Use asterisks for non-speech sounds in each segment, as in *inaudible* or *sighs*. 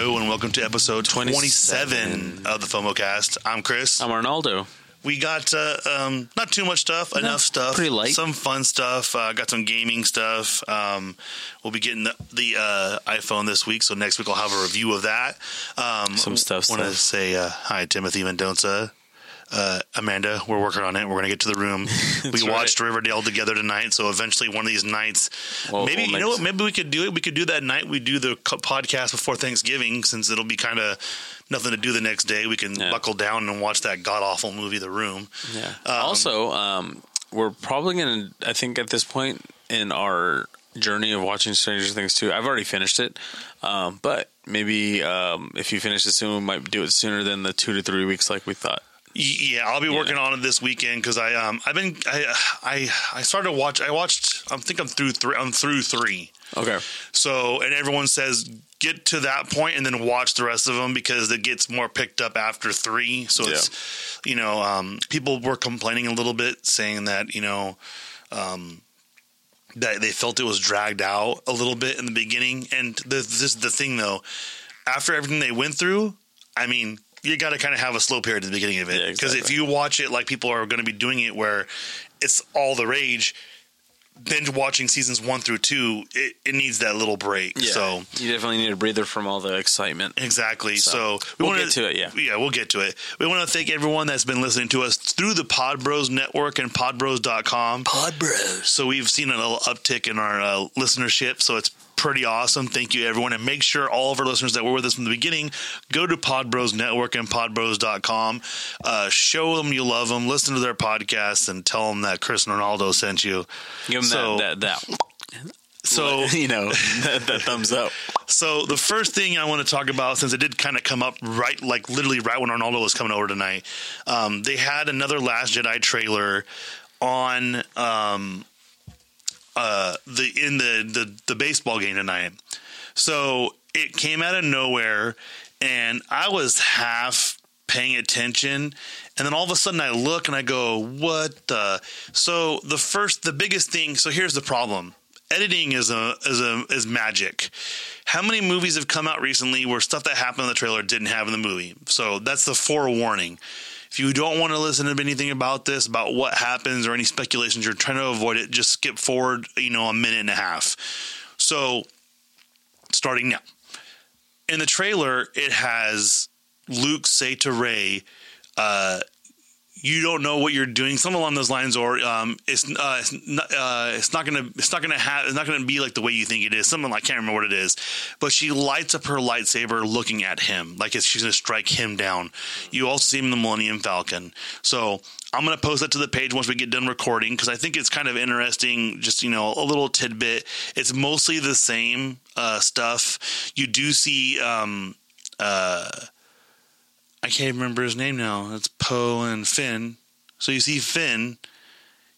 Hello and welcome to episode 27, 27. of the FOMOcast. I'm Chris. I'm Arnaldo. we got uh, um, not too much stuff, enough stuff, pretty light. some fun stuff. Uh, got some gaming stuff. Um, we'll be getting the, the uh, iPhone this week, so next week I'll have a review of that. Um, Some stuff, Want to say uh, hi, Timothy Mendoza. Uh, Amanda, we're working on it. We're going to get to the room. *laughs* we right. watched Riverdale together tonight, so eventually one of these nights, Well, maybe we'll you know what? Maybe we could do it. We could do that night. We do the podcast before Thanksgiving, since it'll be kind of nothing to do the next day. We can Yeah. buckle down and watch that god awful movie, The Room. Yeah. Um, also, um, we're probably going to, I think at this point in our journey of watching Stranger Things 2, I've already finished it. Um, but maybe um, if you finish it soon, we might do it sooner than the two to three weeks like we thought. Yeah, I'll be working on it this weekend because I um I've been I I I started to watch I watched I think I'm through three I'm through three. Okay. so and everyone says get to that point and then watch the rest of them because it gets more picked up after three. So it's you know um people were complaining a little bit saying that you know um that they felt it was dragged out a little bit in the beginning. And the, this is the thing though after everything they went through I mean you got to kind of have a slow period at the beginning of it Yeah, because if you watch it like people are going to be doing it where it's all the rage binge watching seasons one through two it, it needs that little break so you definitely need a breather from all the excitement. Exactly. So, So, we we'll wanna- get to it, yeah. yeah, we'll get to it. We want to thank everyone that's been listening to us through the Pod Bros Network and PodBros.com. Pod Bros. So we've seen a little uptick in our uh, listenership. So it's pretty awesome. Thank you, everyone, and make sure all of our listeners that were with us from the beginning go to Pod Bros Network and PodBros.com. Uh, show them you love them. Listen to their podcast, and tell them that Chris and Ronaldo sent you. Give them So- that, that, that. So *laughs* you know, that, that thumbs up. So the first thing I want to talk about, since it did kind of come up right, like literally right when Arnaldo was coming over tonight, um, they had another Last Jedi trailer on um, uh, the in the, the the baseball game tonight. So it came out of nowhere, and I was half paying attention, and then all of a sudden I look and I go, "What the?" So the first, the biggest thing. So here's the problem: editing is a is a is magic. How many movies have come out recently where stuff that happened in the trailer didn't have in the movie? So that's the forewarning. If you don't want to listen to anything about this, about what happens or any speculations, you're trying to avoid it, just skip forward, you know, a minute and a half. So, starting now. In the trailer, it has Luke say to Rey, uh, you don't know what you're doing, something along those lines, or um, it's uh, it's not uh, it's not gonna it's not gonna have it's not gonna be like the way you think it is. Something like, I can't remember what it is, but she lights up her lightsaber looking at him like she's gonna strike him down. You also see him in the Millennium Falcon. So I'm gonna post that to the page once we get done recording because I think it's kind of interesting. Just you know a little tidbit. It's mostly the same uh, stuff. You do see. Um, uh, I can't remember his name now. It's Poe and Finn. So you see Finn,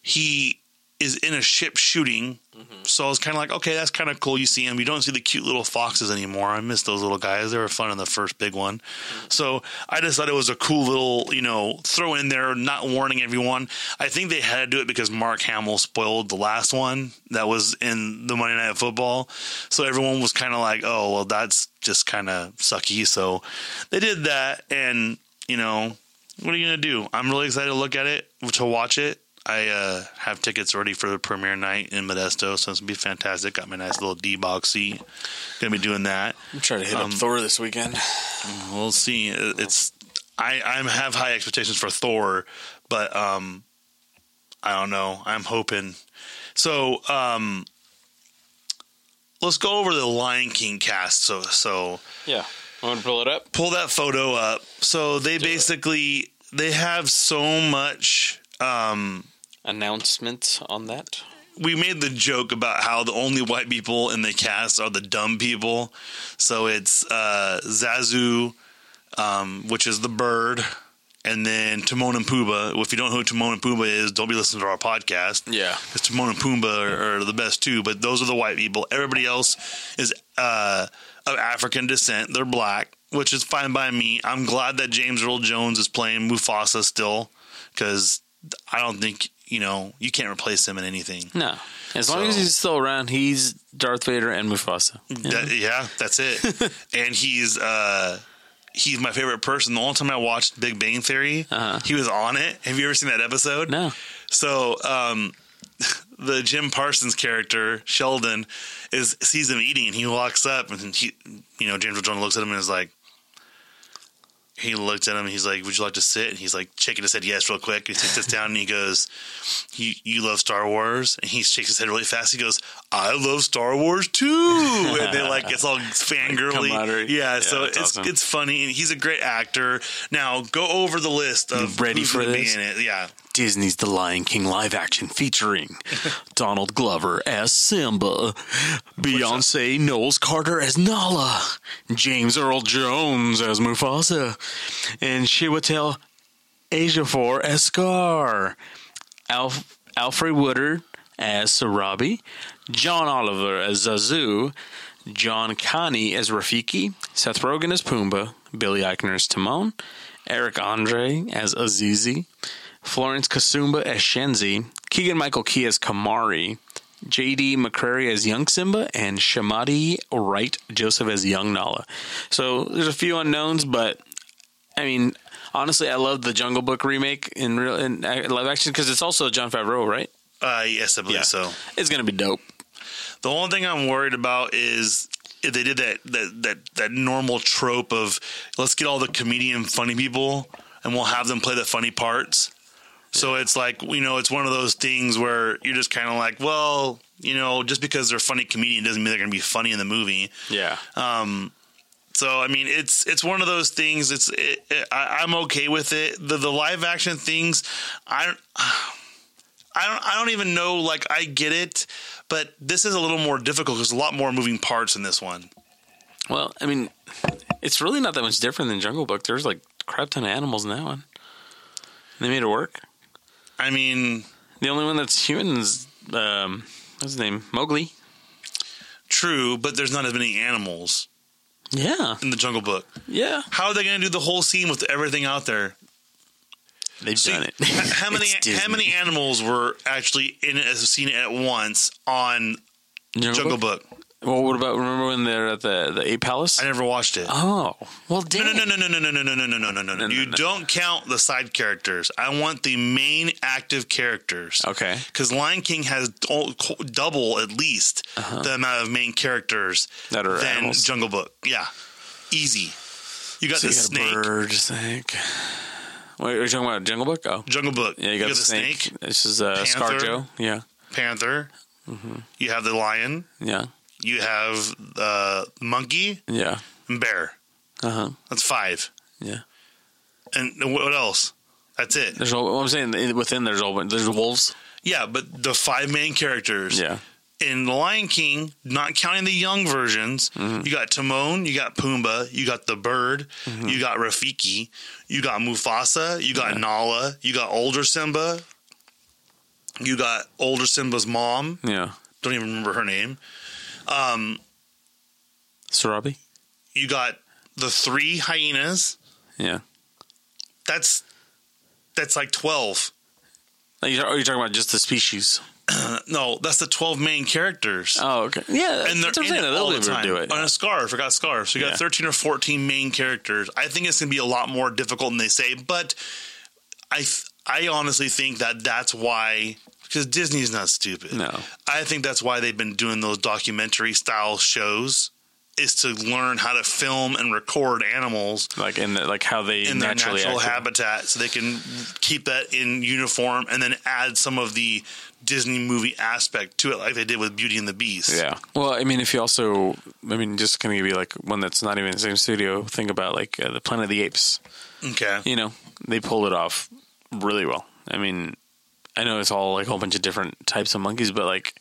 he is in a ship shooting. Mm-hmm. So I was kind of like, okay, that's kind of cool. You see him. You don't see the cute little foxes anymore. I miss those little guys. They were fun in the first big one. Mm-hmm. So I just thought it was a cool little, you know, throw in there, not warning everyone. I think they had to do it because Mark Hamill spoiled the last one that was in the Monday Night Football. So everyone was kind of like, oh, well, that's just kind of sucky. So they did that. And, you know, what are you going to do? I'm really excited to look at it, to watch it. I uh, have tickets ready for the premiere night in Modesto, so it's gonna be fantastic. Got my nice little D box seat. Gonna be doing that. I'm trying to hit Um, up Thor this weekend. We'll see. It's I I have high expectations for Thor, but um, I don't know. I'm hoping. So um, let's go over the Lion King cast. So so Yeah. I want to pull it up? pull that photo up. So they basically they have so much. Um, Announcements on that. we made the joke about how the only white people in the cast are the dumb people. So it's uh, Zazu, um, which is the bird, and then Timon and Pumbaa. If you don't know who Timon and Pumbaa is, don't be listening to our podcast. Yeah. Because Timon and Pumbaa are, are the best too, but those are the white people. Everybody else is uh, of African descent. They're black, which is fine by me. I'm glad that James Earl Jones is playing Mufasa still, because I don't think you know, you can't replace him in anything. No, as long So- as he's still around, he's Darth Vader and Mufasa. That- yeah, that's it. *laughs* and he's uh he's my favorite person. The only time I watched Big Bang Theory, Uh-huh. he was on it. Have you ever seen that episode? No. So, um *laughs* the Jim Parsons character, Sheldon, is sees him eating and he walks up and he you know, James Earl Jones looks at him and is like he looked at him and he's like, Would you like to sit? And he's like shaking his head yes real quick. And he sits down and he goes, you, you love Star Wars? And he shakes his head really fast. He goes, I love Star Wars too. And they like, it's all fangirly. camaraderie. yeah, Yeah, so it's awesome. it's funny. And he's a great actor. Now, go over the list of ready for this? In it. Yeah. Disney's The Lion King live action featuring *laughs* Donald Glover as Simba, Beyonce Knowles Carter as Nala, James Earl Jones as Mufasa, and Chiwetel Ejiofor as Scar, Alf- Alfred Woodard as Sarabi, John Oliver as Zazu, John Kani as Rafiki, Seth Rogen as Pumbaa, Billy Eichner as Timon, Eric Andre as Azizi, Florence Kasumba as Shenzi, Keegan Michael Key as Kamari, J.D. McCrary as Young Simba, and Shahadi Wright Joseph as Young Nala. So there's a few unknowns, but I mean, honestly, I love the Jungle Book remake in real in uh, live action because it's also Jon Favreau, right? Uh, yes, I believe so. It's gonna be dope. The only thing I'm worried about is if they did that that that that normal trope of let's get all the comedian funny people and we'll have them play the funny parts. So it's like you know, it's one of those things where you're just kind of like, well, you know, just because they're funny comedian doesn't mean they're going to be funny in the movie. Yeah. Um, so I mean, it's it's one of those things. It's it, it, I, I'm okay with it. The the live action things, I don't. *sighs* I don't. I don't even know. Like, I get it, but this is a little more difficult. There's a lot more moving parts in this one. Well, I mean, it's really not that much different than Jungle Book. There's like a crap ton of animals in that one. They made it work. I mean, The only one that's human is um, what's his name? Mowgli. true, but there's not as many animals Yeah. in the Jungle Book. Yeah. How are they going to do the whole scene with everything out there? They've done it. *laughs* how many how many animals were actually in a scene at once on Jungle Book? Well, what about remember when they're at the the ape palace? I never watched it. oh, well. No, no, no, no, no, no, no, no, no, no, no, no, no, You no. don't count the side characters. I want the main active characters. Okay. Because Lion King has double at least the amount of main characters Uh-huh. That are than animals. Jungle Book. Yeah, easy. You got So the you got snake. a bird, snake. Wait, are you talking about Jungle Book? Oh, Jungle Book. yeah, you got, the, snake. This is uh, Panther. ScarJo. Yeah, Panther. Mm-hmm. You have the lion. yeah, You have uh, monkey yeah. and bear. Uh huh. That's five. Yeah. And what else? That's it. There's all, I'm saying within there's all there's wolves. Yeah, but the five main characters. Yeah. in The Lion King, not counting the young versions, Mm-hmm. you got Timon, you got Pumbaa, you got the bird, Mm-hmm. you got Rafiki, you got Mufasa, you got Nala, you got older Simba, you got older Simba's mom. Yeah. Don't even remember her name. Um, Sarabi. you got the three hyenas. Yeah. That's that's like twelve. Are you, are you talking about just the species? *clears throat* No, that's the twelve main characters. Oh, okay. Yeah, and they're that's what I'm in saying. it all the time. do it. On a scarf, I got scarf. So you got Yeah. 13 or 14 main characters. I think it's going to be a lot more difficult than they say, but I th- I honestly think that that's why because Disney's not stupid. No. I think that's why they've been doing those documentary style shows is to learn how to film and record animals Like in the, like how they in their natural habitat so they can keep that in uniform and then add some of the Disney movie aspect to it like they did with Beauty and the Beast. Yeah. Well, I mean, if you also, I mean, just kind of give you like one that's not even in the same studio. Think about like uh, the Planet of the Apes. Okay. You know, they pulled it off really well. I mean, I know it's all like a whole bunch of different types of monkeys, but like,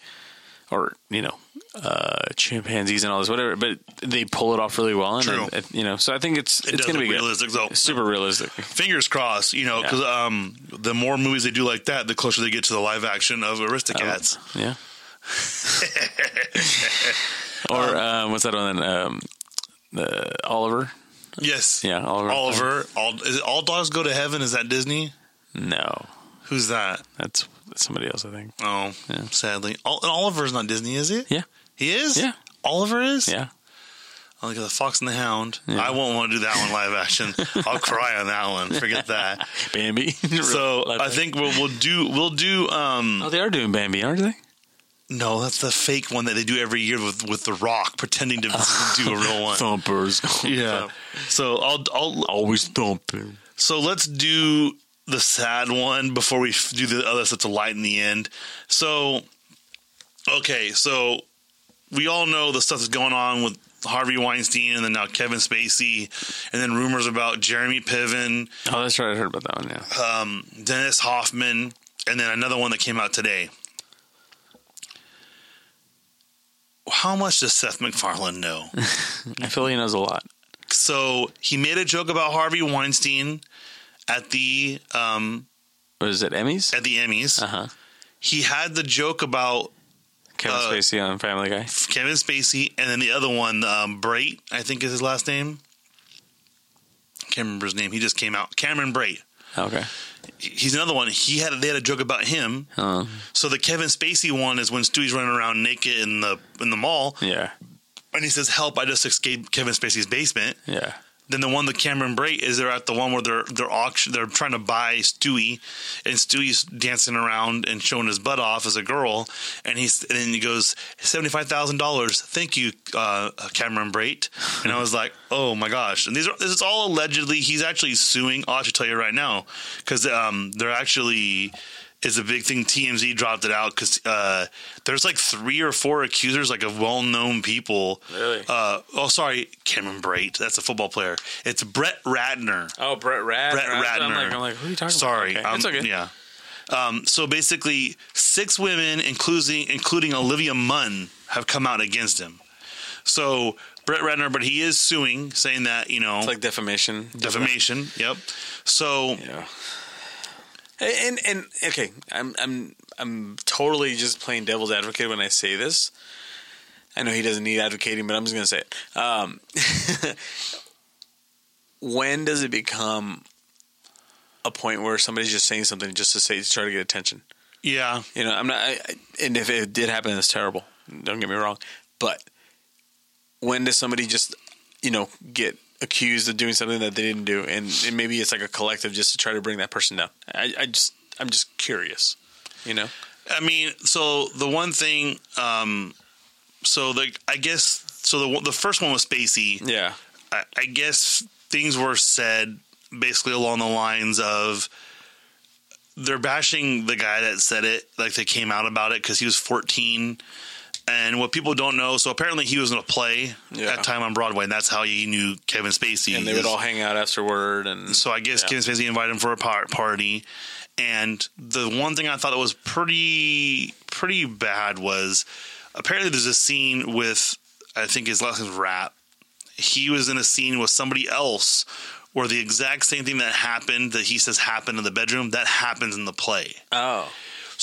or you know, uh, chimpanzees and all this, whatever. But they pull it off really well, and True. it- you know, so I think it's It it's going to be good. realistic though. super realistic. fingers crossed, you know, because um, the more movies they do like that, the closer they get to the live action of Aristocats. Yeah. *laughs* or um, what's that one? Um, the Oliver. yes, Yeah, Oliver. Oliver. All All Dogs Go to Heaven? Is that Disney? No, Who's that? that's somebody else, I think. Oh, Yeah. sadly, Ol- and Oliver's not Disney, is he? Yeah, He is. Yeah. Oliver is. yeah. I like the Fox and the Hound. Yeah. I won't want to do that one live action. *laughs* I'll cry on that one. Forget that. *laughs* Bambi. *laughs* So I think we'll, we'll do we'll do um Oh, they are doing Bambi, aren't they? no that's the fake one that they do every year with with the Rock pretending to do a real one. Thumpers. Yeah. So I'll I'll Always thumping. so let's do the sad one before we do the other stuff to lighten the end. So okay, so we all know the stuff that's going on with Harvey Weinstein and then now Kevin Spacey and then rumors about Jeremy Piven, Oh, that's right. I heard about that one. Yeah. um, Dennis Hoffman, and then another one that came out today. How much does Seth MacFarlane know? *laughs* I feel he knows a lot. so he made a joke about Harvey Weinstein at the um, What is it? Emmys? at the Emmys. Uh huh. He had the joke about Kevin Uh, Spacey on Family Guy. Kevin Spacey, and then the other one, um, Brate, I think is his last name. Can't remember his name. He just came out. Cameron Brate. Okay. He's another one. He had they had a joke about him. Uh, So the Kevin Spacey one is when Stewie's running around naked in the in the mall, yeah. and he says, "Help! I just escaped Kevin Spacey's basement." Yeah. Then the one that Cameron Brate is they're at the one where they're they're auction they're trying to buy Stewie, and Stewie's dancing around and showing his butt off as a girl, and he's and then he goes seventy five thousand dollars. Thank you, uh, Cameron Brait. And I was like, oh my gosh! And these are this is all allegedly. He's actually suing. I'll tell you right now because um, they're actually. Is a big thing. TMZ dropped it out because uh, there's like three or four accusers, like of well-known people. Really? Uh, oh, sorry, Cameron Brate. That's a football player. It's Brett Ratner. Oh, Brett Ratner. Brett I'm Ratner. like, I'm like, who are you talking Sorry, about? Okay. um, it's okay. Yeah. Um, so basically, six women, including including Olivia Munn, have come out against him. So Brett Ratner, but he is suing, saying that you know It's like defamation. defamation. Yep. So Yeah. And and okay, I'm I'm I'm totally just playing devil's advocate when I say this. I know he doesn't need advocating, but I'm just going to say it. Um, *laughs* when does it become a point where somebody's just saying something just to say to try to get attention? yeah, You know, I'm not. I, and if it did happen, that's terrible. Don't get me wrong. But when does somebody just, you know, get accused of doing something that they didn't do, and, and maybe it's like a collective just to try to bring that person down? I, I just, I'm just curious. You know. I mean, so the one thing, um, so the I guess so the the first one was Spacey. Yeah. I, I guess things were said basically along the lines of they're bashing the guy that said it, like they came out about it because he was 14. And what people don't know, so apparently he was in a play Yeah. at time on Broadway, and that's how he knew Kevin Spacey. And they would all hang out afterward, and So I guess Yeah. Kevin Spacey invited him for a par- party. And the one thing I thought that was pretty pretty bad was apparently there's a scene with I think his last name's Rapp. He was in a scene with somebody else where the exact same thing that happened that he says happened in the bedroom that happens in the play. oh,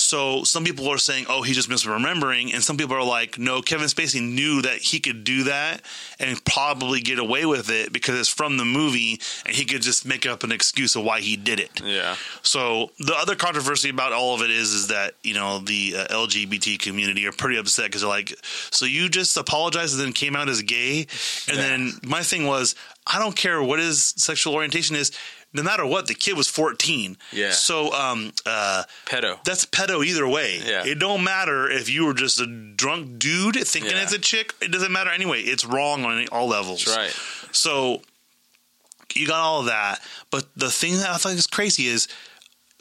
So some people are saying, "Oh, he's just misremembering," and some people are like, "No, Kevin Spacey knew that he could do that and probably get away with it because it's from the movie, and he could just make up an excuse of why he did it." yeah, So the other controversy about all of it is, is that you know the uh, LGBT community are pretty upset because they're like, "So you just apologized and then came out as gay?" And Yeah. then my thing was, I don't care what his sexual orientation is. No matter what, the kid was 14. Yeah. So, um, uh, pedo. that's pedo either way. Yeah. It don't matter if you were just a drunk dude thinking Yeah. it's a chick. It doesn't matter anyway. It's wrong on all levels. That's right. So you got all of that. But the thing that I thought was crazy is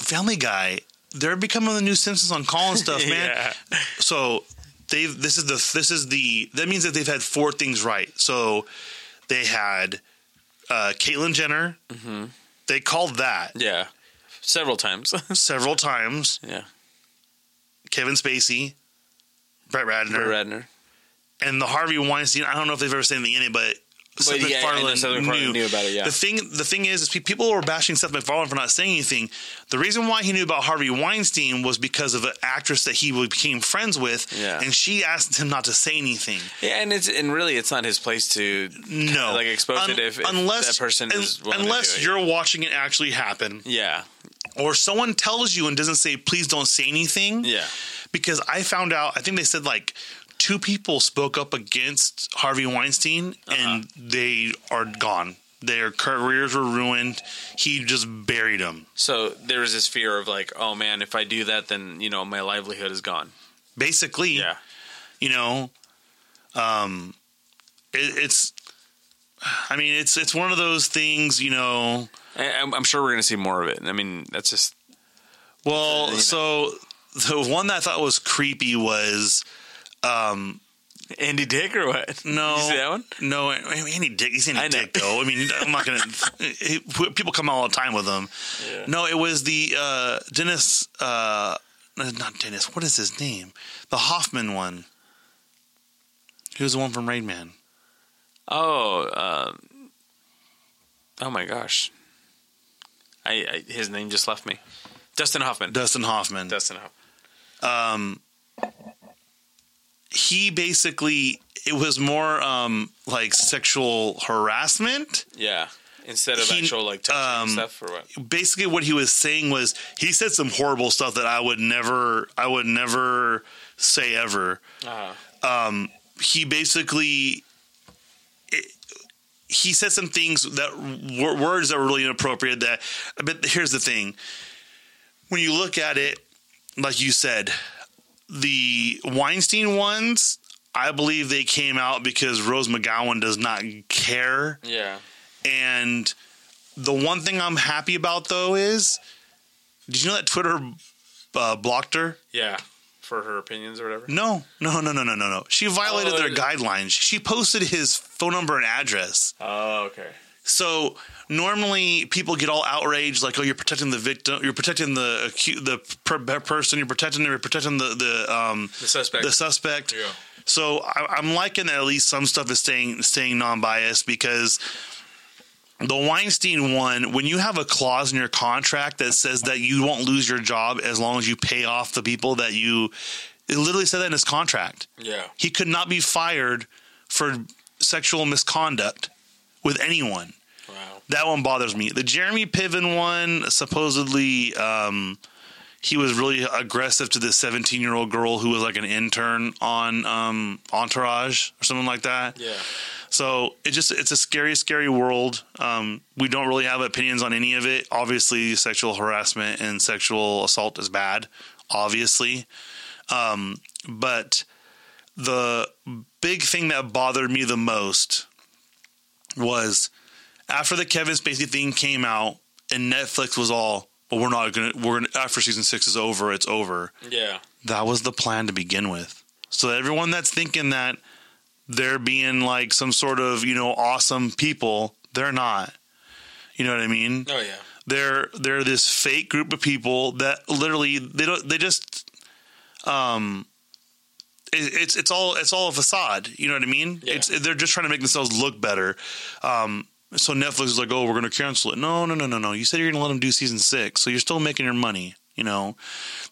Family Guy. They're becoming the new Simpsons on call and stuff, *laughs* man. Yeah. So they this is the this is the that means that they've had four things right. So they had uh, Caitlyn Jenner. Mm-hmm. They called that Yeah, several times. *laughs* several times. yeah, Kevin Spacey, Brett Ratner, Brett Ratner. and the Harvey Weinstein. I don't know if they've ever said anything in it, but. Seth yeah, MacFarlane Seth MacFarlane knew about it, yeah. The thing, the thing is, is people were bashing Seth MacFarlane for not saying anything. The reason why he knew about Harvey Weinstein was because of an actress that he became friends with, Yeah. and she asked him not to say anything. Yeah, and it's and really, it's not his place to No, like expose Un- it if, if unless that person un- is unless you're watching it actually happen, Yeah, or someone tells you and doesn't say please don't say anything Yeah. because I found out I think they said like two people spoke up against Harvey Weinstein and they are gone. Their careers were ruined. He just buried them. So there was this fear of like, oh man, if I do that, then you know my livelihood is gone. Basically, Yeah. you know, um, it, it's. I mean, it's it's one of those things, you know. I, I'm, I'm sure we're going to see more of it. I mean, that's just Well, you know. so the one that I thought was creepy was Andy Dick or what? *laughs* no, You see that one? no, Andy Dick. He's Andy. Dick, though. I mean, I'm not gonna. *laughs* he- people come all the time with him. Yeah. No, it was the uh, Dennis. Uh, not Dennis. What is his name? The Hoffman one. He was the one from Rain Man. Oh, um, oh my gosh, I, I his name just left me. Dustin Hoffman. Dustin Hoffman. Dustin Hoffman. He basically it was more um like sexual harassment Yeah. Instead of He- actual like touching um, stuff or what? basically what he was saying was he said some horrible stuff that i would never i would never say ever Uh-huh. he basically it, he said some things that were words that were really inappropriate that but here's the thing when you look at it like you said the weinstein ones i believe they came out because rose mcgowan does not care Yeah. and the one thing i'm happy about though is did you know that twitter uh, blocked her Yeah. For her opinions or whatever. no, no, no, no, no, no, no. She violated Oh, their guidelines. She posted his phone number and address. Oh, okay. So normally people get all outraged, like, "Oh, you're protecting the victim. You're protecting the acu- the per- person. You're protecting. You're protecting the the um The suspect. the suspect." Yeah. So I, I'm liking that at least some stuff is staying staying non biased because the Weinstein one, when you have a clause in your contract that says that you won't lose your job as long as you pay off the people that you, it literally said that in his contract. Yeah. He could not be fired for sexual misconduct with anyone. Wow. That one bothers me. The Jeremy Piven one, supposedly, um, he was really aggressive to this 17 year old girl who was like an intern on um, Entourage or something like that. Yeah. So it just it's a scary, scary world. Um, we don't really have opinions on any of it. Obviously, sexual harassment and sexual assault is bad. Obviously, um, but the big thing that bothered me the most was after the Kevin Spacey thing came out and Netflix was all, "Well, we're not gonna. We're gonna, after season six is over. It's over." Yeah. that was the plan to begin with. So everyone that's thinking that they're being like some sort of, you know, awesome people, they're not. You know what I mean? Oh yeah. They're they're this fake group of people that literally they don't they just um it, it's it's all it's all a facade. You know what I mean? Yeah. It's they're just trying to make themselves look better. Um so Netflix is like, "Oh, we're going to cancel it." No, no, no, no, no. You said you're going to let them do season 6, so you're still making your money, you know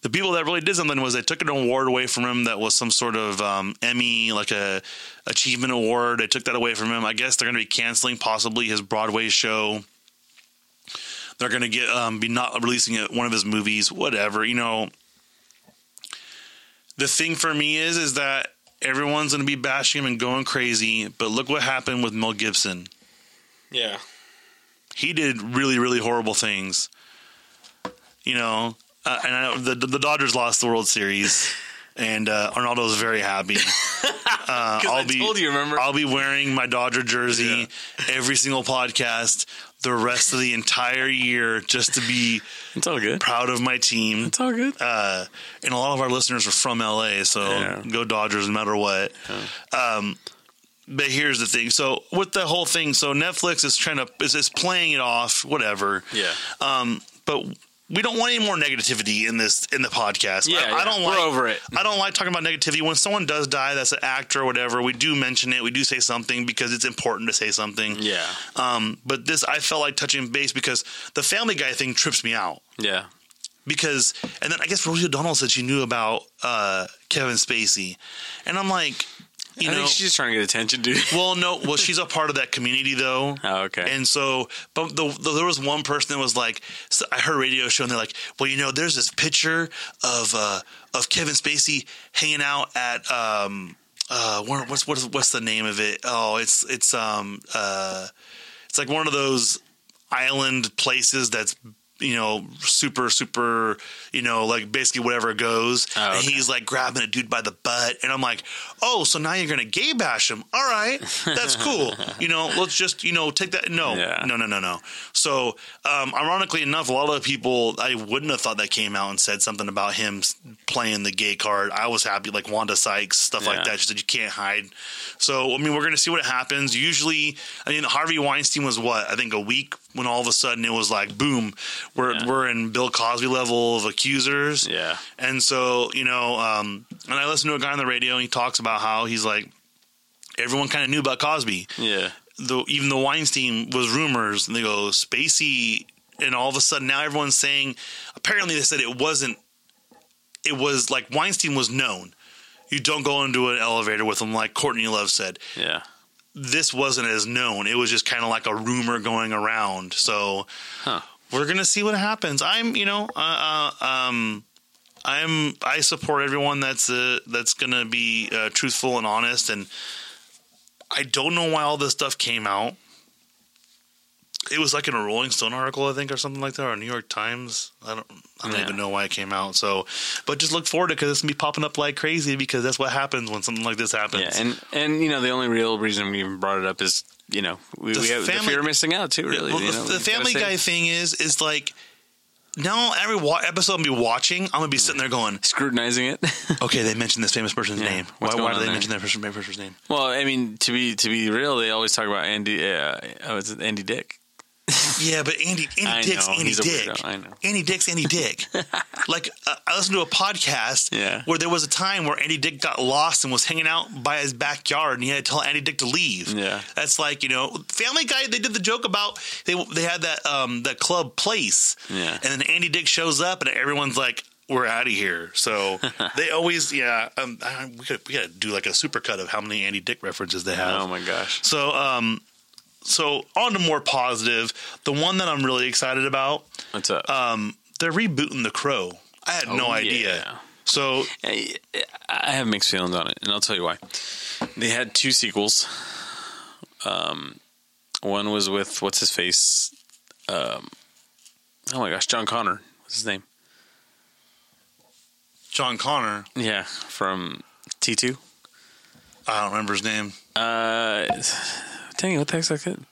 the people that really did something was they took an award away from him that was some sort of um, Emmy, like a achievement award. They took that away from him. I guess they're going to be canceling possibly his Broadway show. They're going to get um, be not releasing it, one of his movies, whatever. You know, the thing for me is is that everyone's going to be bashing him and going crazy. But look what happened with Mel Gibson. Yeah. He did really really horrible things. You know, uh, and I, the the Dodgers lost the World Series, *laughs* and uh, Arnaldo's very happy. *laughs* Uh, I'll I be told you, remember? I'll be wearing my Dodger jersey every single podcast the rest of the entire year just to be *laughs* It's all good. proud of my team. It's all good. Uh, and a lot of our listeners are from LA, so Yeah. go Dodgers no matter what. Um, but here's the thing. So with the whole thing, so Netflix is trying to is, is playing it off, whatever. Yeah. Um, but we don't want any more negativity in this in the podcast. Yeah, I, I don't We're like over it. I don't like talking about negativity. When someone does die, that's an actor or whatever. We do mention it. We do say something because it's important to say something. Yeah. Um, but this I felt like touching base because the Family Guy thing trips me out Yeah. because and then I guess Rosie O'Donnell said she knew about uh, Kevin Spacey, and I'm like, you I know. think she's just trying to get attention, dude. *laughs* well, no, well, she's a part of that community though. Oh, okay. And so, but the, the, there was one person that was like, so I heard a radio show, and they're like, "Well, you know, there's this picture of uh, of Kevin Spacey hanging out at um, uh, where, what's what's what's the name of it? Oh, it's it's um uh, it's like one of those island places that's you know super super you know like basically whatever goes. Oh, and he's like grabbing a dude by the butt. And i'm like oh so now you're gonna gay bash him. All right. That's cool. *laughs* You know let's just you know take that. No. Yeah. no no no no. So um ironically enough a lot of the people i wouldn't have thought that came out and said something about him playing the gay card. I was happy like wanda sykes stuff like that. She said you can't hide. So i mean we're gonna see what happens. Usually i mean harvey weinstein was what i think a week when all of a sudden it was like boom we're Yeah. we're in bill cosby level of accusers yeah. and so, you know, um, and I listened to a guy on the radio and he talks about how he's like, everyone kind of knew about Cosby. Yeah. The, even the Weinstein was rumors and they go, Spacey. And all of a sudden now everyone's saying, apparently they said it wasn't, it was like Weinstein was known. You don't go into an elevator with him like Courtney Love said. Yeah. This wasn't as known. It was just kind of like a rumor going around. So Huh. we're gonna see what happens. I'm, you know, uh, uh, um, I'm, I support everyone that's uh, that's gonna be uh, truthful and honest, and I don't know why all this stuff came out. It was like in a Rolling Stone article, I think, or something like that, or New York Times. I don't, I don't Yeah. even know why it came out. So, but just look forward to it because it's gonna be popping up like crazy because that's what happens when something like this happens. Yeah. And and you know the only real reason we even brought it up is you know we, The we have the family- fear of missing out too. Really. Well, you the, know, the Family Guy thing is is like now every wa- episode I'm be watching, I'm gonna be sitting there going, scrutinizing it. *laughs* okay, they mentioned this famous person's Yeah, name. Why, what's why do on they there? mention that person, famous person's name? well, I mean to be to be real, they always talk about Andy. Uh, oh, it's Andy Dick. Yeah, but Andy Andy *laughs* I Dick's know, Andy Dick. weirdo, I know. Andy Dick's Andy Dick. *laughs* like uh, I listened to a podcast Yeah. where there was a time where Andy Dick got lost and was hanging out by his backyard, and he had to tell Andy Dick to leave. Yeah. that's like you know, Family Guy. They did the joke about they they had that um that club place, Yeah. and then Andy Dick shows up, and everyone's like. We're out of here. So *laughs* they always, yeah. Um, we could we got to do like a supercut of how many Andy Dick references they have. Oh my gosh. So, um, so on to more positive. The one that I'm really excited about, What's up? um, they're rebooting The Crow. I had no Oh, idea. yeah. So, I I have mixed feelings on it, and I'll tell you why. They had two sequels. Um, one was with what's his face. Um, oh my gosh, John Connor. What's his name? John Connor, Yeah, from T two. I don't remember his name. Uh, dang it, what the heck's that kid?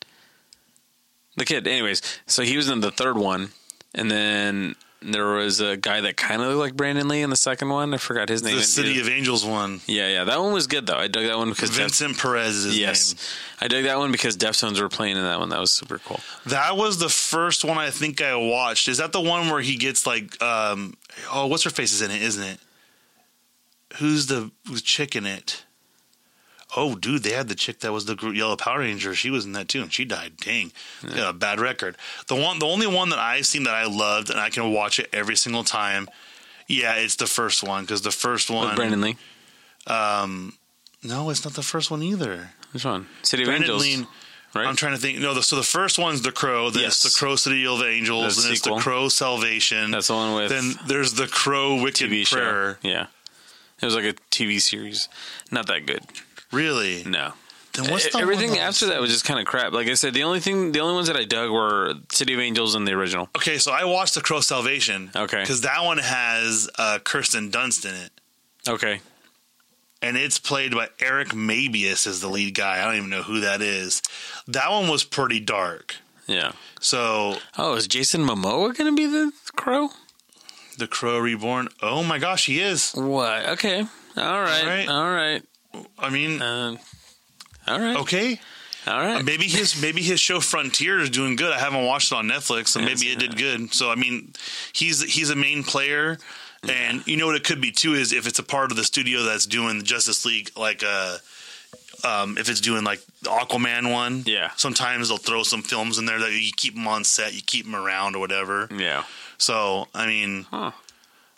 The kid. Anyways, so he was in the third one, and then there was a guy that kind of looked like Brandon Lee in the second one. I forgot his name. The City of Angels one. Yeah, yeah, that one was good though. I dug that one because Def- Vincent Perez is his yes, name. I dug that one because Deftones were playing in that one. That was super cool. That was the first one I think I watched. Is that the one where he gets like, um, oh, what's her face is in it, isn't it? Who's the who's chick in it? Oh, dude, they had the chick that was the Yellow Power Ranger. She was in that too, and she died. Dang, yeah, a bad record. The one, the only one that I've seen that I loved, and I can watch it every single time. Yeah, it's the first one because the first With one. Brandon Lee. Um, no, it's not the first one either. Which one? City of Brandon Angels. Lee. right? I'm trying to think. No, the, so the first one's the Crow. Then Yes. it's the Crow City of Angels. The then it's the. Crow Salvation. That's the one with then there's the Crow Wicked TV Prayer. show. Yeah, it was like a TV series. Not that good. Really? No. Then what's the Everything after that was just kind of crap. Like I said, the only thing, the only ones that I dug were City of Angels and the original. Okay, so I watched the Crow Salvation. Okay. because that one has uh, Kirsten Dunst in it, Okay. and it's played by Eric Mabius as the lead guy. I don't even know who that is. That one was pretty dark. Yeah. So Oh, is Jason Momoa going to be the crow? the Crow Reborn. Oh my gosh, he is. What? Okay. All right. All right. All right. I mean, Uh, all right. okay. All right. maybe his maybe his show Frontier is doing good. I haven't watched it on Netflix, so Yeah, maybe it did good. So I mean, he's he's a main player, and you know what it could be too is if it's a part of the studio that's doing the Justice League, like uh, um, if it's doing like the Aquaman one, Yeah. Sometimes they'll throw some films in there that you keep them on set, you keep them around or whatever. Yeah. So I mean, Huh.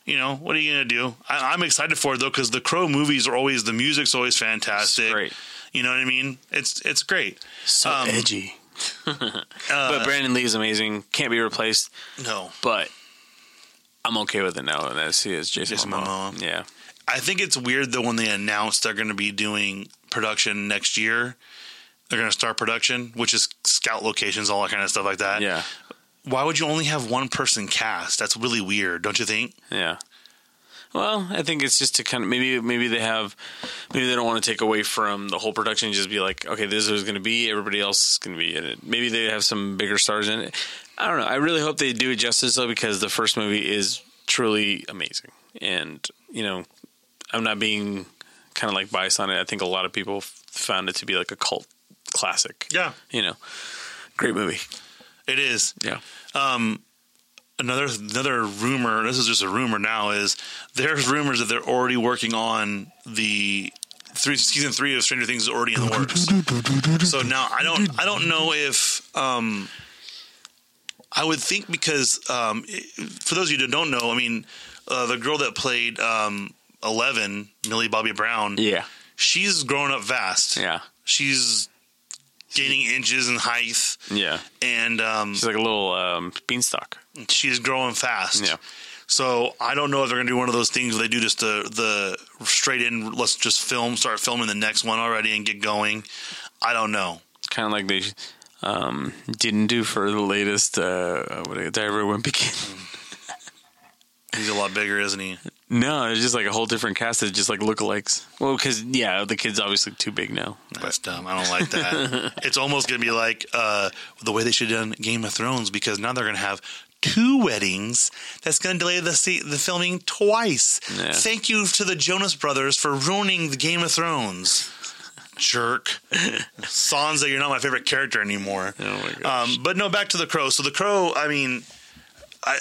You know, what are you gonna do? I, I'm excited for it though because the Crow movies are always the music's always fantastic. It's great. You know what I mean? It's it's great. So Um, edgy. *laughs* but Brandon Lee is amazing. Can't be replaced. No, But I'm okay with it now. And that's he is Jason, Jason Momoa. Momoa. Yeah. I think it's weird though when they announced they're going to be doing production next year. They're going to start production, which is scout locations, all that kind of stuff like that. Yeah. Why would you only have one person cast? That's really weird, don't you think? Yeah. Well, I think it's just to kind of maybe maybe they have maybe they don't want to take away from the whole production. Just be like, okay, this is who's going to be. Everybody else is going to be in it. Maybe they have some bigger stars in it. I don't know. I really hope they do it justice though, because the first movie is truly amazing. And you know, I'm not being kind of like biased on it. I think a lot of people found it to be like a cult classic. Yeah, You know, great movie. It is. Yeah. another another rumor. This is just a rumor now. Is there's rumors that they're already working on the three season three of Stranger Things is already in the works. So now I don't I don't know if um I would think because um for those of you that don't know, I mean uh, the girl that played um Eleven, Millie Bobby Brown, Yeah. she's grown up fast. Yeah. She's gaining inches in height, Yeah. and um, She's like a little um, beanstalk. she's growing fast. Yeah. So I don't know if they're going to do one of those things where they do just the the straight in. Let's just film, start filming the next one already, and get going. I don't know. kind of like they um, didn't do for the latest uh, what Diary Wimpy Kid. He's a lot bigger, isn't he? No, it's just like a whole different cast of just like lookalikes. Well, because yeah, the kid's obviously too big now. That's dumb. I don't like that. *laughs* it's almost going to be like uh, the way they should have done Game of Thrones because now they're going to have two weddings. That's going to delay the se- the filming twice. Yeah. Thank you to the Jonas Brothers for ruining the Game of Thrones. Jerk. *laughs* Sansa, you're not my favorite character anymore. Oh my gosh. Um, but no, back to the Crow. So the Crow, I mean, I,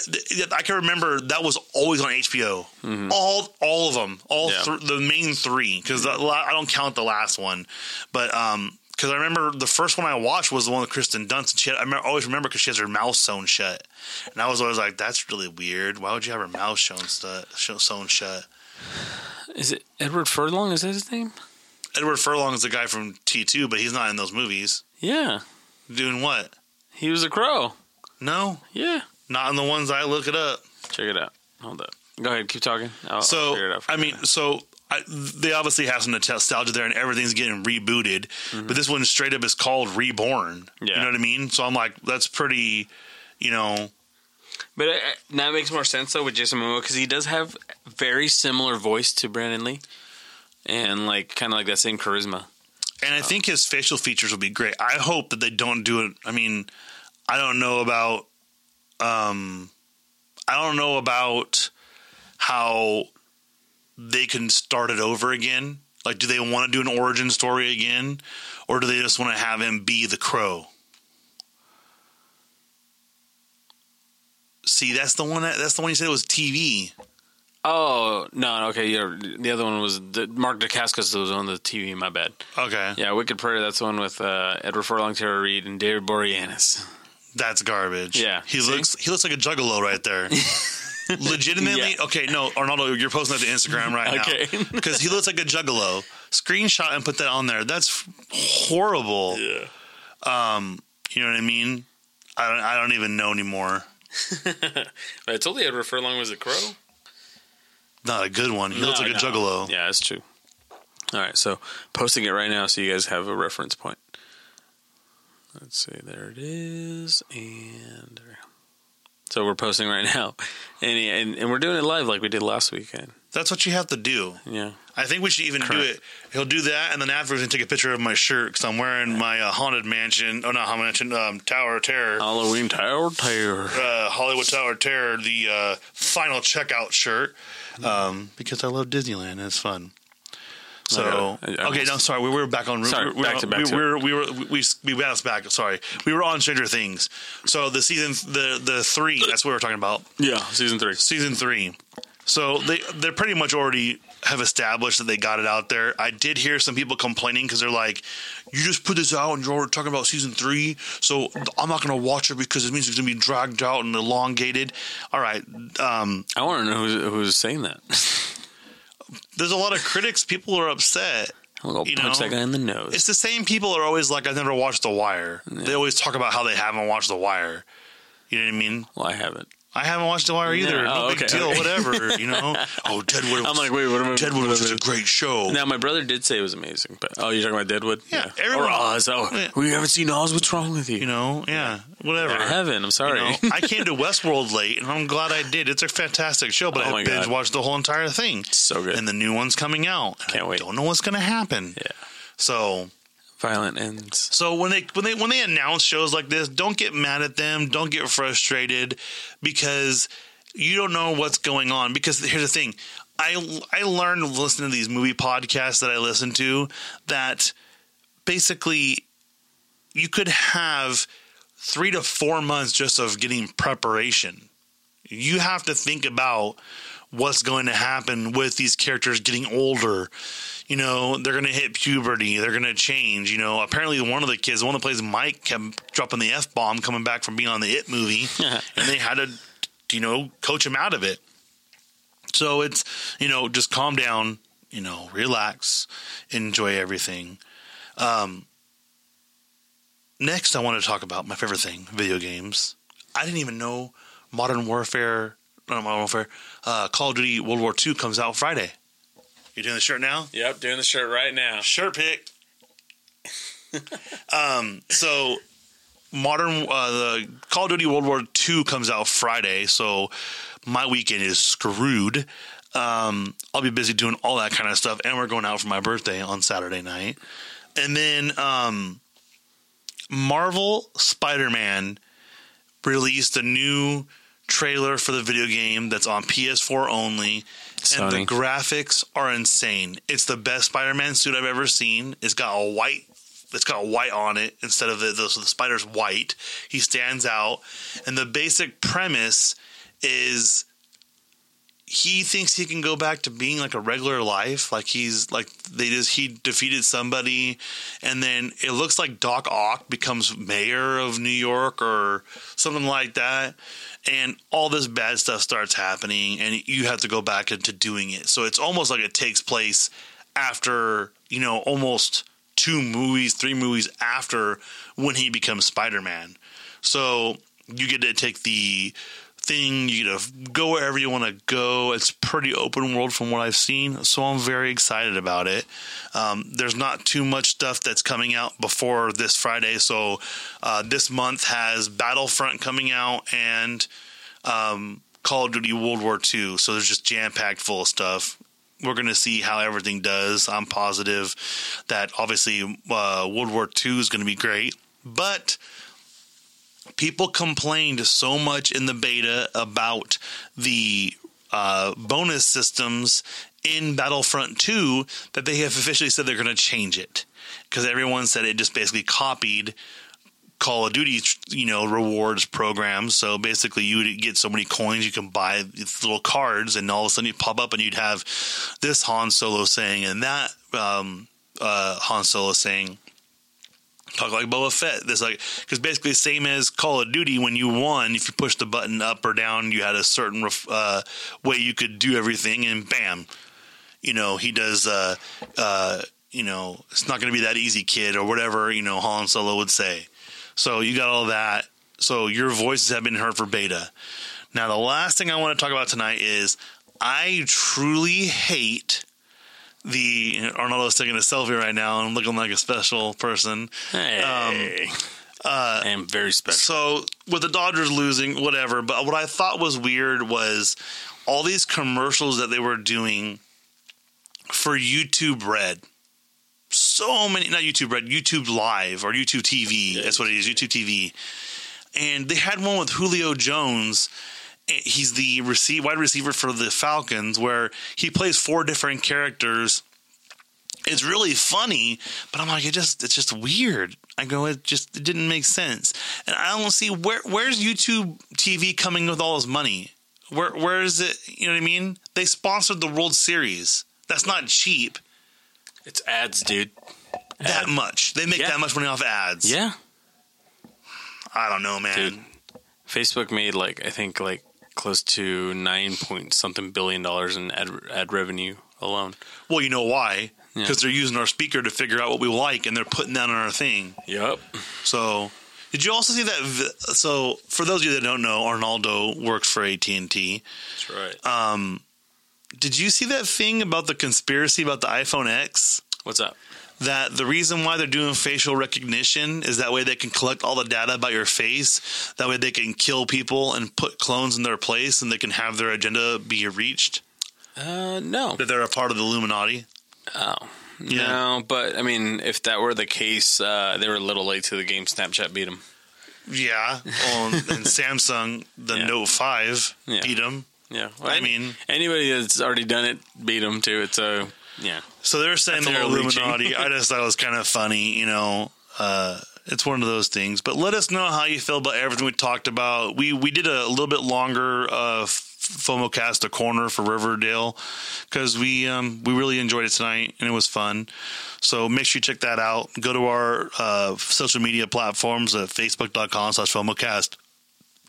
I can remember that was always on HBO. All all of them, all Mm-hmm. Yeah. th- the main three, because I don't count the last one. But um, because I remember the first one I watched was the one with Kristen Dunst. And she had, I remember, always remember because she has her mouth sewn shut, and I was always like, "That's really weird. Why would you have her mouth sewn stu- sewn shut?" Is it Edward Furlong? Is that his name? Edward Furlong is the guy from T two, but he's not in those movies. Yeah, Doing what? he was a crow. No, Yeah, not in the ones I look it up. check it out. Hold up. Go ahead, keep talking. I'll, I'll So it out I mean, so I, they obviously have some nostalgia there, and everything's getting rebooted. But this one straight up is called Reborn. You know what I mean? So I'm like, that's pretty. You know, But uh, that makes more sense though with Jason Momoa because he does have very similar voice to Brandon Lee, and like kind of like that same charisma. and I think his facial features will be great. I hope that they don't do it. I mean, I don't know about. Um, I don't know about how they can start it over again. Like, do they want to do an origin story again, or do they just want to have him be the crow? See, that's the one. That, that's the one you said was TV. Oh no, okay, yeah. The other one was the, Mark Dacascos was on the TV. My bad. Okay, Yeah, Wicked Prayer. That's the one with uh, Edward Furlong, Tara Reid, and David Boreanaz. That's garbage. Yeah, he see? looks he looks like a juggalo right there. *laughs* Legitimately, Yeah. okay. No, Arnaldo, you're posting that to Instagram right Okay. *laughs* now because he looks like a juggalo. Screenshot and put that on there. That's horrible. Yeah. Um, you know what I mean? I don't. I don't even know anymore. *laughs* I told you Edward Furlong was a crow. Not a good one. He looks No, like a juggalo. Yeah, that's true. All right, so posting it right now so you guys have a reference point. Let's see, there it is, and so we're posting right *laughs* now, and, and and we're doing it live like we did last weekend. That's what you have to do. Yeah, I think we should even do it. He'll do that, and then afterwards, he'll take a picture of my shirt because I'm wearing my uh, haunted mansion. Oh, not haunted mansion. Um, Tower of Terror. Halloween Tower Terror. uh, Hollywood Tower of Terror, the uh, final checkout shirt, um, because I love Disneyland. It's fun. So I- I- okay, no, sorry, we were back on. Sorry, we were, back to- back we, to were, we were we we bounced back. Sorry, we were on Stranger Things. So the season the the three that's what we were talking about. Yeah, season three. Season three. So they they're pretty much already have established that they got it out there. I did hear some people complaining because they're like, "You just put this out and you're talking about season three, so I'm not going to watch it because it means it's going to be dragged out and elongated." All right, um, I want to know who's, who's saying that. *laughs* there's a lot of critics. People are upset. I'm gonna You punch know, that guy in the nose. It's the same people are always like, "I've never watched The Wire." They always talk about how they haven't watched The Wire. You know what I mean? well, I haven't. I haven't watched The Wire either. Yeah, no oh, big okay, deal. okay. Whatever. You *laughs* know. Oh, Deadwood. Was, I'm like, wait, what am I? Deadwood was a great show. Now, my brother did say it was amazing, but oh, you're talking about Deadwood? Yeah, everyone- or Oz. Oh, Yeah. we haven't seen Oz. What's wrong with you? You know. Yeah. Whatever. I haven't. I'm sorry. You know, I came to *laughs* Westworld late, and I'm glad I did. It's a fantastic show, but Oh I binge watched the whole entire thing. so good. And the new one's coming out. Can't I wait. Don't know what's going to happen. yeah, So, violent ends. so when they when they when they announce shows like this, don't get mad at them. Don't get frustrated because you don't know what's going on. Because here's the thing, I I learned listening to these movie podcasts that I listen to that basically you could have three to four months just of getting preparation. You have to think about what's going to happen with these characters getting older. You know, they're going to hit puberty. They're going to change. You know, apparently one of the kids, the one that plays Mike, kept dropping the f bomb coming back from being on the It movie, *laughs* and they had to, you know, coach him out of it. So it's you know just calm down, you know, relax, enjoy everything. Um, next, I want to talk about my favorite thing: video games. I didn't even know Modern Warfare, not Modern Warfare, uh, Call of Duty World War II comes out Friday. You doing the shirt now? Yep, doing the shirt right now. Shirt pick. *laughs* um, so modern uh, the Call of Duty World War II comes out Friday, so my weekend is screwed. Um, I'll be busy doing all that kind of stuff, and we're going out for my birthday on Saturday night. And then um, Marvel Spider Man released a new trailer for the video game that's on PS4 only. And the graphics are insane. It's the best Spider-Man suit I've ever seen. It's got a white it's got white on it instead of the, the so the spider's white. He stands out, and the basic premise is he thinks he can go back to being like a regular life, like he's like they just he defeated somebody, and then it looks like Doc Ock becomes mayor of New York or something like that, and all this bad stuff starts happening, and you have to go back into doing it. So it's almost like it takes place after you know almost two movies, three movies after when he becomes Spider Man. So you get to take the thing, you to go wherever you want to go. It's pretty open world from what I've seen, so I'm very excited about it. Um, there's not too much stuff that's coming out before this Friday, so uh, this month has Battlefront coming out and um, Call of Duty World War II. So there's just jam packed full of stuff. We're going to see how everything does. I'm positive that obviously uh, World War II is going to be great, but people complained so much in the beta about the uh, bonus systems in Battlefront 2 that they have officially said they're going to change it because everyone said it just basically copied Call of Duty, you know, rewards programs. So basically, you would get so many coins, you can buy little cards, and all of a sudden you pop up and you'd have this Han Solo saying and that um, uh, Han Solo saying. Talk like Boba Fett. This like because basically same as Call of Duty. When you won, if you push the button up or down, you had a certain ref- uh, way you could do everything, and bam, you know he does. Uh, uh, you know it's not going to be that easy, kid, or whatever. You know Han Solo would say. So you got all that. So your voices have been heard for beta. Now the last thing I want to talk about tonight is I truly hate the Arnaldo's taking a selfie right now and looking like a special person. Hey, um, uh, I am very special. So with the Dodgers losing, whatever. But what I thought was weird was all these commercials that they were doing for YouTube Red. So many, not YouTube Red, YouTube Live or YouTube TV. That's what it is, YouTube TV. And they had one with Julio Jones. He's the receive, wide receiver for the Falcons, where he plays four different characters it's really funny, but I'm like, it just it's just weird. I go, it just it didn't make sense, and I don't see where where's YouTube TV coming with all this money. Where where is it? You know what I mean? They sponsored the World Series. That's not cheap. It's ads, dude. That much. They make Yeah. that much money off ads. Yeah, I don't know, man. Dude. Facebook made like I think like close to nine point something billion dollars in ad, ad revenue alone. Well, you know why? Yeah. Because they're using our speaker to figure out what we like, and they're putting that on our thing. Yep. So, did you also see that? So, for those of you that don't know, Arnaldo works for AT and T. That's right. Um, did you see that thing about the conspiracy about the iPhone X? What's up? That the reason why they're doing facial recognition is that way they can collect all the data about your face. That way they can kill people and put clones in their place, and they can have their agenda be reached. Uh, no. That they're a part of the Illuminati. Oh. Yeah. No, but I mean, if that were the case, uh, they were a little late to the game. Snapchat beat them. Yeah, well, *laughs* and Samsung, the Yeah. Note Five, Yeah. beat them. Yeah, I mean- anybody that's already done it beat them to it. So yeah, So they're saying they're. Illuminati. I just thought it was kind of funny, you know. Uh, it's one of those things. But let us know how you feel about everything we talked about. We we did a little bit longer uh, FOMOcast a corner for Riverdale because we um, we really enjoyed it tonight and it was fun. So make sure you check that out. Go to our uh, social media platforms at facebook.com slash FOMOcast.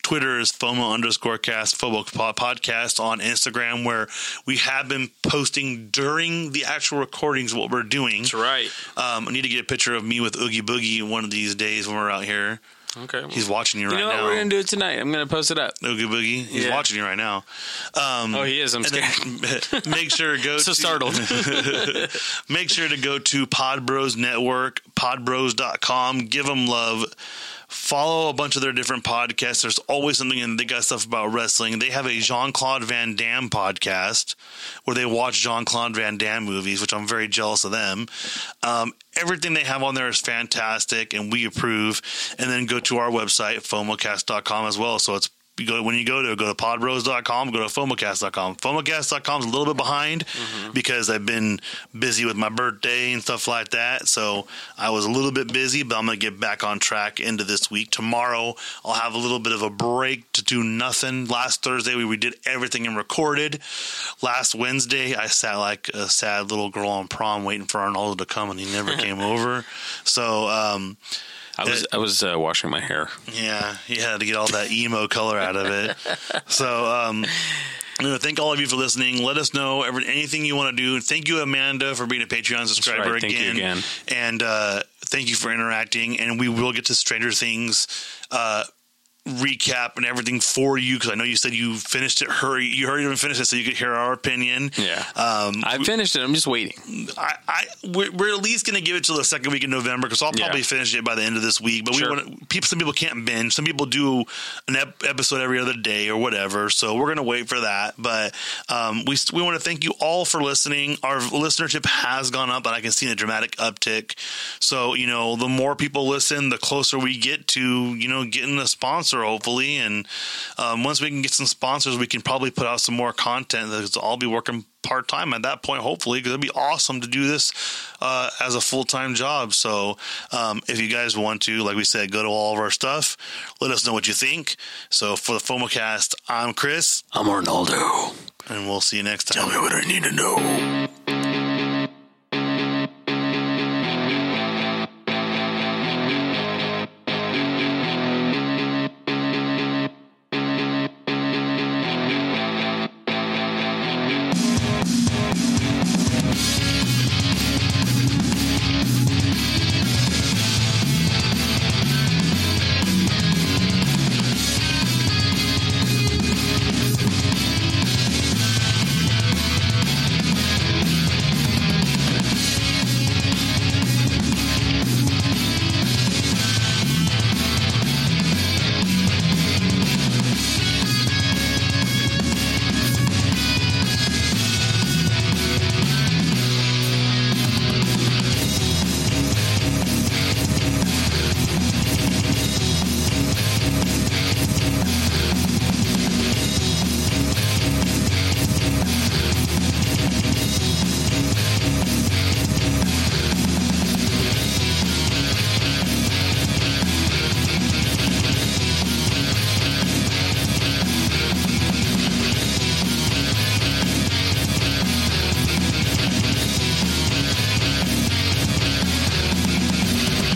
Twitter is FOMO underscore cast, FOMO podcast on Instagram, where we have been posting during the actual recordings what we're doing. that's right. Um, I need to get a picture of me with Oogie Boogie one of these days when we're out here. Okay, He's watching you you right know what? now. We're gonna do it tonight. I'm gonna post it up. Oogie Boogie, he's Yeah. watching you right now. Um, Oh, he is. I'm scared. *laughs* make sure to go *laughs* so to, startled. *laughs* make sure to go to Pod Podbros Network, podbros.com. Give them love. Follow a bunch of their different podcasts. There's always something, and they got stuff about wrestling. They have a Jean Claude Van Damme podcast where they watch Jean Claude Van Damme movies, which I'm very jealous of them. Um, everything they have on there is fantastic, and we approve. And then go to our website, FOMOcast.com as well. So it's go when you go to go to podbros.com, go to FOMOcast.com. FOMOcast.com is a little bit behind because I've been busy with my birthday and stuff like that. So I was a little bit busy, but I'm gonna get back on track into this week. Tomorrow I'll have a little bit of a break to do nothing. Last Thursday we, we did everything and recorded. Last Wednesday I sat like a sad little girl on prom waiting for Arnaldo to come and he never came *laughs* over. So um I was I was uh, washing my hair. yeah, he had to get all that emo color out of it. *laughs* So, um, you know, thank all of you for listening. Let us know every, anything you want to do. Thank you, Amanda, for being a Patreon subscriber right. Thank you again. again. And uh, thank you for interacting. And we will get to Stranger Things uh, recap and everything for you because I know you said you finished it. Hurry, you hurried and finished it so you could hear our opinion. Yeah. Um, I finished it. I'm just waiting. I, I we're, we're at least going to give it to the second week in November because I'll Yeah. probably finish it by the end of this week. But Sure. we want. People, some people can't binge. Some people do an ep- episode every other day or whatever. So we're going to wait for that. But um, we we want to thank you all for listening. Our listenership has gone up, and I can see a dramatic uptick. So you know, the more people listen, the closer we get to you know getting a sponsor, hopefully. And um, once we can get some sponsors, we can probably put out some more content. Because I'll be working part time at that point, hopefully, because it'd be awesome to do this uh, as a full time job. So, um, if you guys want to, like we said, go to all of our stuff, let us know what you think. So, for the FOMOcast, I'm Chris, I'm Arnaldo. and we'll see you next time. Tell me what I need to know.